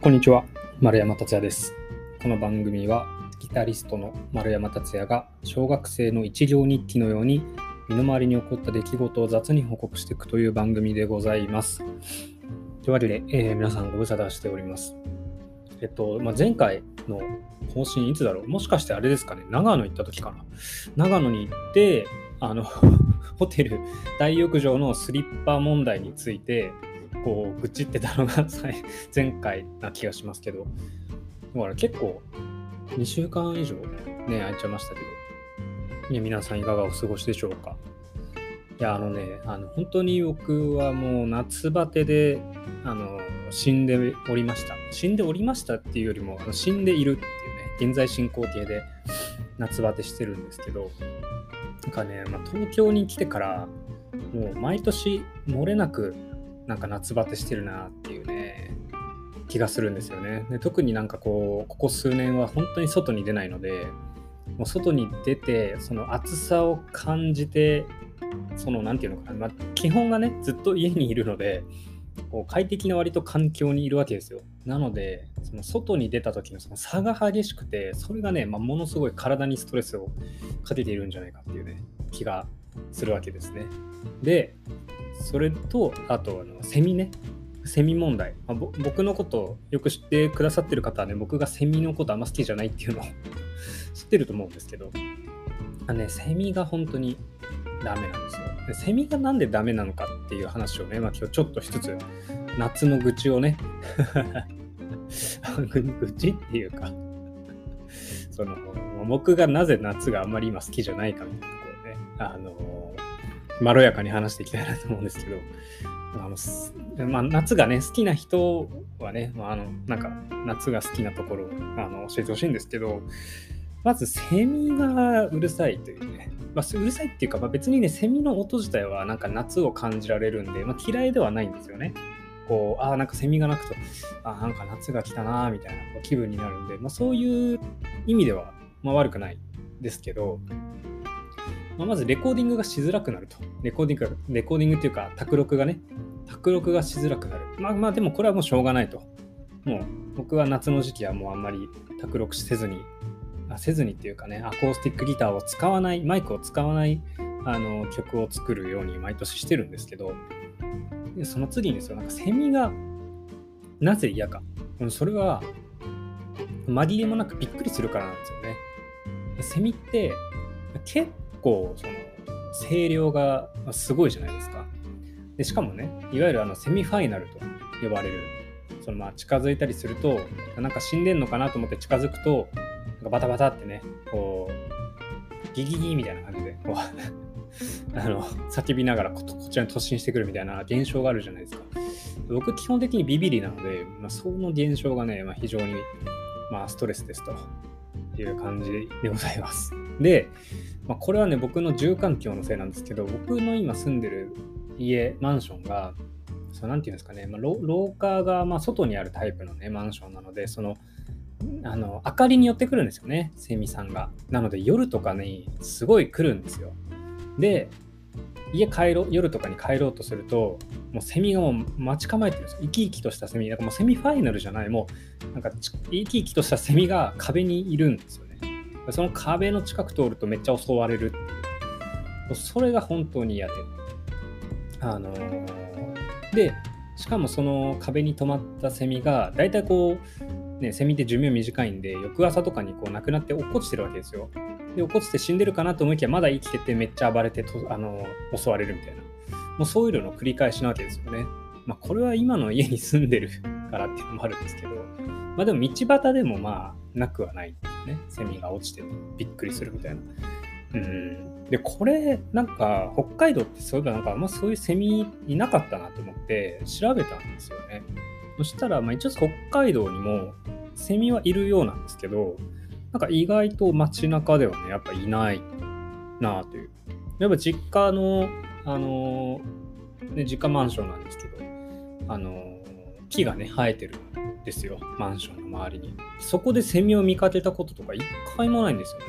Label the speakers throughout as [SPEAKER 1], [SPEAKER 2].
[SPEAKER 1] こんにちは、丸山達也です。この番組はギタリストの丸山達也が小学生の一行日記のように身の回りに起こった出来事を雑に報告していくという番組でございます。というわけで、えー皆さんご無沙汰しております。えっと、まあ、前回の更新いつだろう？もしかしてあれですかね？長野行った時かな？長野に行って、あの、ホテル大浴場のスリッパ問題について、こう、愚痴ってたのが前回な気がしますけど、だから結構、2週間以上ね、空いちゃいましたけど、いや皆さんいかがお過ごしでしょうか。いや、あのね、あの本当に僕はもう夏バテで、あの、死んでおりました。死んでおりましたっていうよりも、あの死んでいるっていうね、現在進行形で夏バテしてるんですけど、なんかね、まあ、東京に来てから、もう毎年漏れなくなんか夏バテしてるなっていうね気がするんですよね。で特になんかこうここ数年は本当に外に出ないのでもう外に出てその暑さを感じてそのなんていうのかな、まあ、基本がねずっと家にいるのでこう快適な割と環境にいるわけですよ。なのでその外に出た時のその差が激しくてそれがね、まあ、ものすごい体にストレスをかけているんじゃないかっていうね気がするわけですね。でそれとあとあのセミね。セミ問題、まあ僕のことをよく知ってくださってる方はね僕がセミのことあんま好きじゃないっていうのを 知ってると思うんですけど。あねセミが本当にダメなんですよ。でセミがなんでダメなのかっていう話をね、まあ、今日ちょっと一つつ夏の愚痴をね。愚痴っていうか。その僕がなぜ夏があんまり今好きじゃないかみたいな。あのまろやかに話していきたいなと思うんですけどあのまあ、夏がね好きな人はね、まあ、あのなんか夏が好きなところあの教えてほしいんですけどまずセミがうるさいというね、まあ、うるさいっていうか、まあ、別にねセミの音自体はなんか夏を感じられるんで、まあ、嫌いではないんですよね。こうああなんかセミが鳴くとあーなんか夏が来たなーみたいな気分になるんで、まあ、そういう意味では、まあ、悪くないですけど、まあ、まずレコーディングがしづらくなると。レコーディング、レコーディングっていうか、卓録がね、卓録がしづらくなる。まあまあ、でもこれはもうしょうがないと。もう僕は夏の時期はもうあんまり卓録せずに、あせずにっていうかね、アコースティックギターを使わない、マイクを使わないあの曲を作るように毎年してるんですけど、その次にですよ、なんかセミがなぜ嫌か。それは、紛れもなくびっくりするからなんですよね。セミって結構その声量がすごいじゃないですか。でしかもね、いわゆるあのセミファイナルと呼ばれる、そのまあ近づいたりすると、なんか死んでんのかなと思って近づくと、なんかバタバタってね、こう、ギギギみたいな感じで、こう あの叫びながらここちらに突進してくるみたいな現象があるじゃないですか。僕、基本的にビビリなので、まあ、その現象がね、まあ、非常に、まあ、ストレスですという感じでございます。で、まあ、これはね、僕の住環境のせいなんですけど、僕の今住んでる家、マンションが、そうなていうんですかね、まあ、廊廊下がまあ外にあるタイプのね、マンションなので、その、あの明かりに寄ってくるんですよね、セミさんが。なので夜とかにすごい来るんですよ。で、家帰ろう夜とかに帰ろうとすると、もうセミがもう待ち構えてるんですよ。生き生きとしたセミ。なんかもうセミファイナルじゃない、もうなんか生き生きとしたセミが壁にいるんですよ。その壁の近く通るとめっちゃ襲われるっていう。それが本当に嫌で。あのーで、しかもその壁に止まったセミが、だいたいこう、ね、セミって寿命短いんで、翌朝とかにこう亡くなって落っこちてるわけですよ。で、落っこちて死んでるかなと思いきや、まだ生きててめっちゃ暴れてと、あのー襲われるみたいな。もうそういうのの繰り返しなわけですよね。まあ、これは今の家に住んでるからっていうのもあるんですけど、まあでも道端でもまあなくはないね。セミが落ちててびっくりするみたいな。うん。で、これ、なんか北海道ってそういえばなんかあんまそういうセミいなかったなと思って調べたんですよね。そしたら、まあ一応北海道にもセミはいるようなんですけど、なんか意外と街中ではね、やっぱいないなあという。やっぱ実家の、あのーね、実家マンションなんですけど、あのー木がね、生えてるんですよ、マンションの周りに。そこでセミを見かけたこととか一回もないんですよね。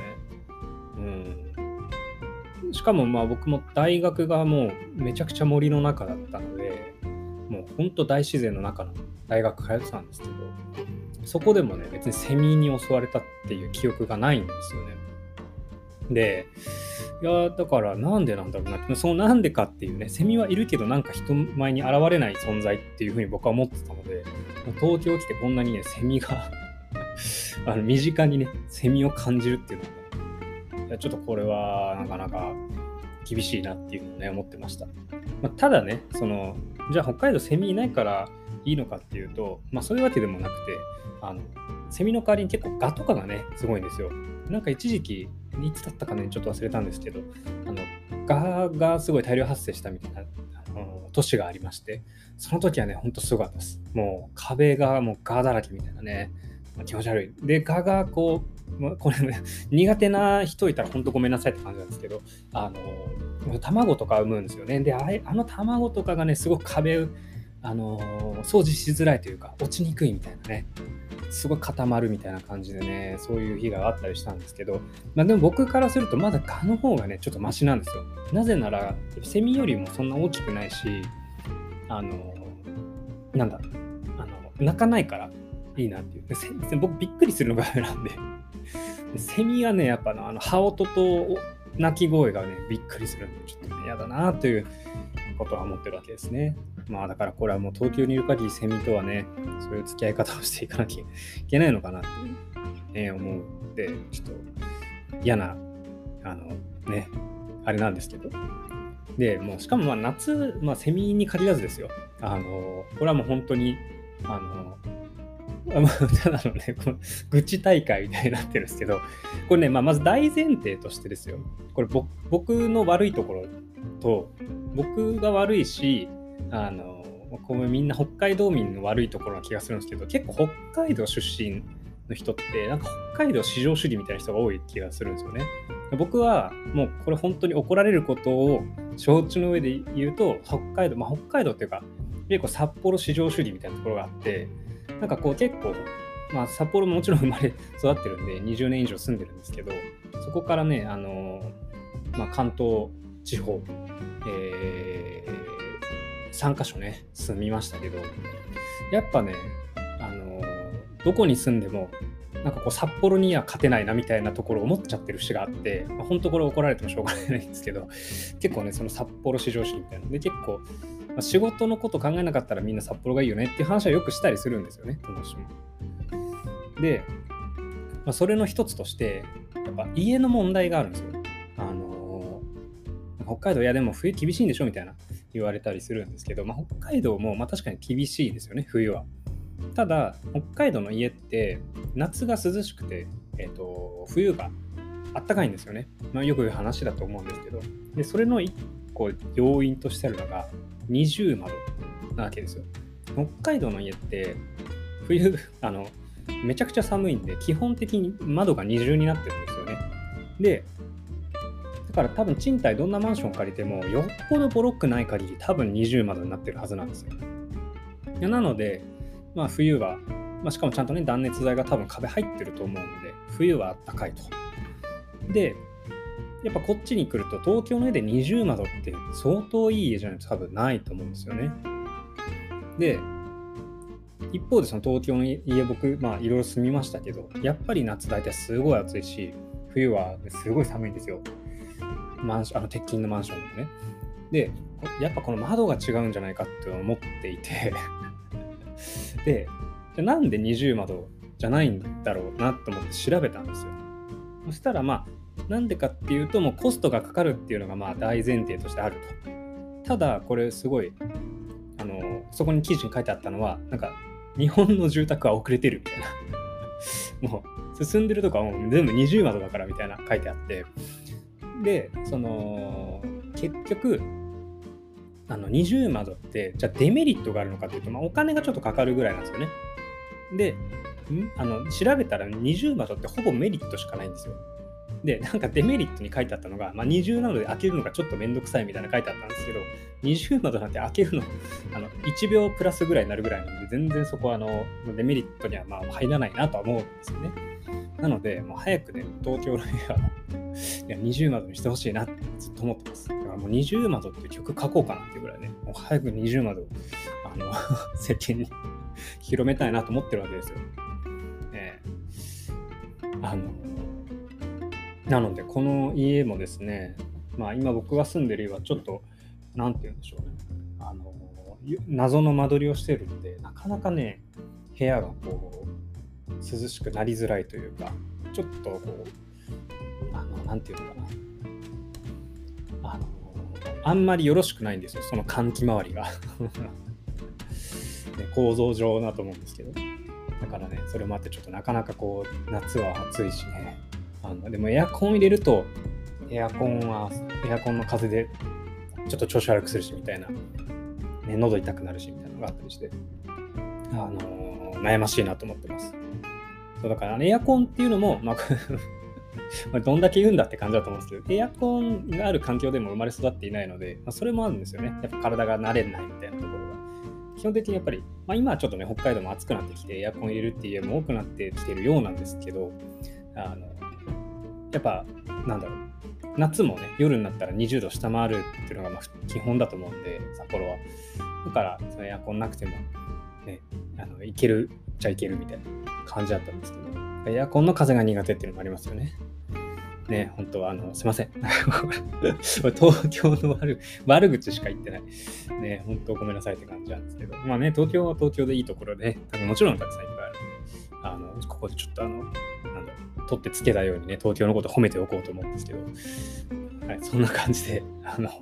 [SPEAKER 1] うん。しかもまあ僕も大学がもうめちゃくちゃ森の中だったので、もう本当大自然の中の大学通ってたんですけど、そこでもね、別にセミに襲われたっていう記憶がないんですよね。で、いや、だからなんでなんだろうなって、そのなんでかっていうね、セミはいるけどなんか人前に現れない存在っていうふうに僕は思ってたので、東京来てこんなにね、セミが あの身近にね、セミを感じるっていうのは、ね、いやちょっとこれはなかなか厳しいなっていうのをね、思ってました。まあ、ただね、その、じゃあ北海道セミいないからいいのかっていうと、まあそういうわけでもなくて、あの、セミの代わりに結構ガとかがね、すごいんですよ。なんか一時期、いつだったかね、ちょっと忘れたんですけど、あの、ガがすごい大量発生したみたいな、あの、都市がありまして、その時はね、ほんとすごかったです。もう壁がもうガだらけみたいなね、気持ち悪い。で、ガーがこう、これ、ね、苦手な人いたら本当ごめんなさいって感じなんですけど、あの、卵とか産むんですよね。で、あれあの卵とかがね、すごく壁、あの掃除しづらいというか、落ちにくいみたいなね。すごい固まるみたいな感じでね、そういう日があったりしたんですけど、まあ、でも僕からするとまだ蚊の方がね、ちょっとマシなんですよ。なぜなら、セミよりもそんな大きくないし、あの、なんだ、あの、泣かないからいいなっていう。僕びっくりするのがなんで、セミがね、やっぱあの、羽音と鳴き声がね、びっくりするんで、ちょっとね、嫌だなということは思ってるわけですね。まあだからこれはもう東京にいる限りセミとはね、そういう付き合い方をしていかなきゃいけないのかなって、ね、思うんで、ちょっと嫌な、あのね、あれなんですけど。で、もうしかもまあ夏、まあセミに限らずですよ。あの、これはもう本当に、あの、ただのね、この愚痴大会みたいになってるんですけど、これね、まあ、まず大前提としてですよ。これ僕の悪いところと、僕が悪いし、あの、こうみんな北海道民の悪いところな気がするんですけど、結構北海道出身の人って、なんか北海道至上主義みたいな人が多い気がするんですよね。僕はもうこれ本当に怒られることを承知の上で言うと、北海道、まあ北海道っていうか、結構札幌至上主義みたいなところがあって、なんかこう結構、まあ札幌ももちろん生まれ育ってるんで20年以上住んでるんですけど、そこからね、あの、まあ関東地方、えー、3カ所ね、住みましたけど、やっぱね、あの、どこに住んでも、なんかこう札幌には勝てないなみたいなところを思っちゃってる節があって、まあ、本当これ怒られてもしょうがないんですけど、結構ね、その札幌市場主みたいな。で、結構、まあ、仕事のこと考えなかったらみんな札幌がいいよねっていう話はよくしたりするんですよね、友達も。で、まあ、それの一つとして、やっぱ家の問題があるんですよ。北海道、いやでも冬厳しいんでしょみたいな言われたりするんですけど、まあ、北海道もまあ確かに厳しいですよね、冬は。ただ、北海道の家って夏が涼しくて、えーと、冬があったかいんですよね。まあ、よく言う話だと思うんですけど、でそれの一個要因としてあるのが二重窓なわけですよ。北海道の家って冬 あのめちゃくちゃ寒いんで基本的に窓が二重になってるんですよね。でだから多分賃貸どんなマンション借りてもよっぽどボロくない限り多分二重窓になってるはずなんですよ。なのでまあ、冬は、まあ、しかもちゃんとね、断熱材が多分壁入ってると思うので、冬はあったかいと。で、やっぱこっちに来ると、東京の絵で二重窓って相当いい家じゃないと多分ないと思うんですよね。で、一方でその東京の家僕、まあいろいろ住みましたけど、やっぱり夏大体すごい暑いし、冬はすごい寒いんですよ。マンション、あの鉄筋のマンションでね。で、やっぱこの窓が違うんじゃないかって思っていて で、じゃなんで二重窓じゃないんだろうなと思って調べたんですよ。そしたらまあ、なんでかっていうと、もうコストがかかるっていうのがまあ大前提としてあると。ただ、これすごい、あの、そこに記事に書いてあったのは、なんか、日本の住宅は遅れてるみたいな。もう、進んでるとかもう全部二重窓だからみたいな書いてあって。で、その、結局、あの二重窓ってじゃあデメリットがあるのかというと、まあ、お金がちょっとかかるぐらいなんですよね。で、あの調べたら二重窓ってほぼメリットしかないんですよ。で、なんかデメリットに書いてあったのが、まあ、二重なので開けるのがちょっとめんどくさいみたいな書いてあったんですけど、二重窓なんて開けるの あの1秒プラスぐらいになるぐらいなので、全然そこはあのデメリットにはまあ入らないなとは思うんですよね。なので、もう早くね、東京の部屋 いや、二重窓にしてほしいなってずっと思ってます。だからもう二重窓って曲書こうかなっていうぐらいね、もう早く二重窓、あの 世間に 広めたいなと思ってるわけですよ。えー、あのなのでこの家もですねまあ今僕が住んでる家はちょっと何て言うんでしょうねあの謎の間取りをしてるんでなかなかね部屋がこう涼しくなりづらいというかちょっとこうあの何て言うのかな。あのあんまりよろしくないんですよその換気周りが。ね、構造上だと思うんですけど。だからねそれもあってちょっとなかなかこう夏は暑いしね。あのでもエアコン入れるとエアコンはエアコンの風でちょっと調子悪くするしみたいな、ね、喉痛くなるしみたいなのがあったりして。あのー、悩ましいなと思ってます。そうだから、エアコンっていうのも、まあ どんだけ言うんだって感じだと思うんですけど、エアコンがある環境でも生まれ育っていないので、まあ、それもあるんですよね。やっぱ体が慣れないみたいなところが。基本的にやっぱり、まあ、今はちょっとね、北海道も暑くなってきて、エアコン入れるっていう家も多くなってきてるようなんですけど、あのやっぱ、なんだろう、夏もね、夜になったら20度下回るっていうのがまあ基本だと思うんで、札幌は。だから、そのエアコンなくても、ね、あのいけるちゃいけるみたいな感じだったんですけど、エアコンの風が苦手っていうのもありますよね。ね、本当は、あの、すいません。東京の悪悪口しか言ってない。ね、本当ごめんなさいって感じなんですけど、まあね、東京は東京でいいところで、多分もちろんたくさんいっぱいある。あの、ここでちょっとあの、なんだろう、取ってつけたようにね、東京のこと褒めておこうと思うんですけど、はい、そんな感じで、あの、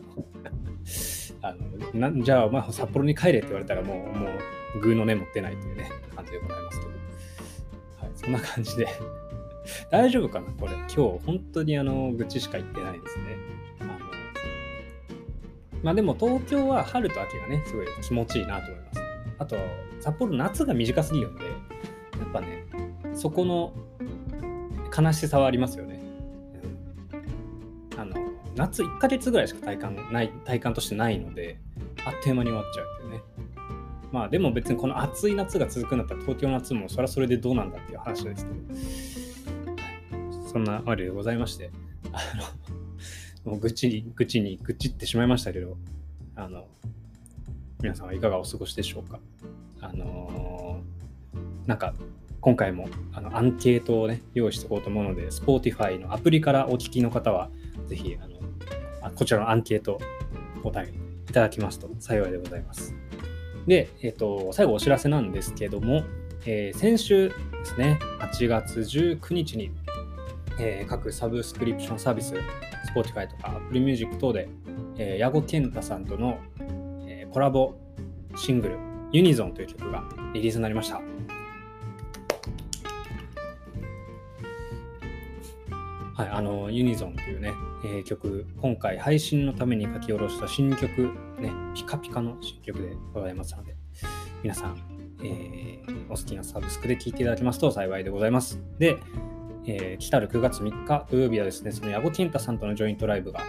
[SPEAKER 1] あのなじゃあ、まあ、札幌に帰れって言われたらもう、もう、グーの根持ってないというね、感じでございますけど、はい、そんな感じで 大丈夫かなこれ。今日、本当にあの、愚痴しか言ってないですね。あの、まあでも東京は春と秋がね、すごい気持ちいいなと思います。あと、札幌夏が短すぎるんで、やっぱね、そこの悲しさはありますよね。あの、夏1ヶ月ぐらいしか体感ない、体感としてないので、あっという間に終わっちゃう。まあでも別にこの暑い夏が続くんだったら東京の夏もそれはそれでどうなんだっていう話ですけど、そんなあれでございまして、あの、もう愚痴に、愚痴に愚痴ってしまいましたけど、あの、皆さんはいかがお過ごしでしょうか。あのー、なんか、今回もあのアンケートをね、用意しておこうと思うので、Spotify のアプリからお聞きの方は、ぜひ、あのこちらのアンケート、お答えいただきますと幸いでございます。で、えっ、と、最後お知らせなんですけども、えー、先週ですね、8月19日にえー、各サブスクリプションサービス、Spotify とか Apple Music 等で、えー、矢後健太さんとの、えー、コラボシングル、ユニゾンという曲がリリースになりました。はい、あの、ユニゾンというね、えー、曲、今回配信のために書き下ろした新曲、ね、ピカピカの新曲でございますので、皆さん、えー、お好きなサブスクで聴いていただけますと幸いでございます。で、えー、来たる9月3日土曜日はですね、その矢後健太さんとのジョイントライブが、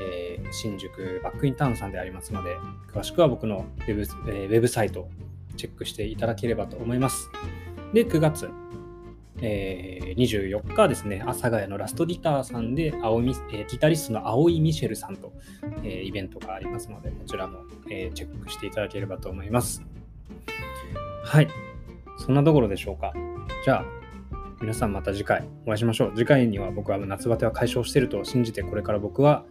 [SPEAKER 1] えー、新宿バックインタウンさんでありますので、詳しくは僕のウェブ,、えー、ウェブサイトをチェックしていただければと思います。で、9月、えー、24日ですね、阿佐ヶ谷のラストギターさんで青み、えー、ギタリストの青井ミシェルさんと、えー、イベントがありますので、こちらも、えー、チェックしていただければと思います。はい。そんなところでしょうか。じゃあ、皆さんまた次回お会いしましょう。次回には僕は夏バテは解消してると信じて、これから僕は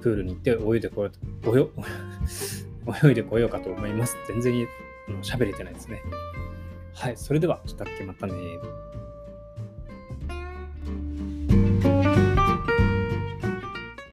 [SPEAKER 1] プールに行って泳いでこよう、泳いでこようかと思います。全然喋れてないですね。はい、それでは、したっけまたね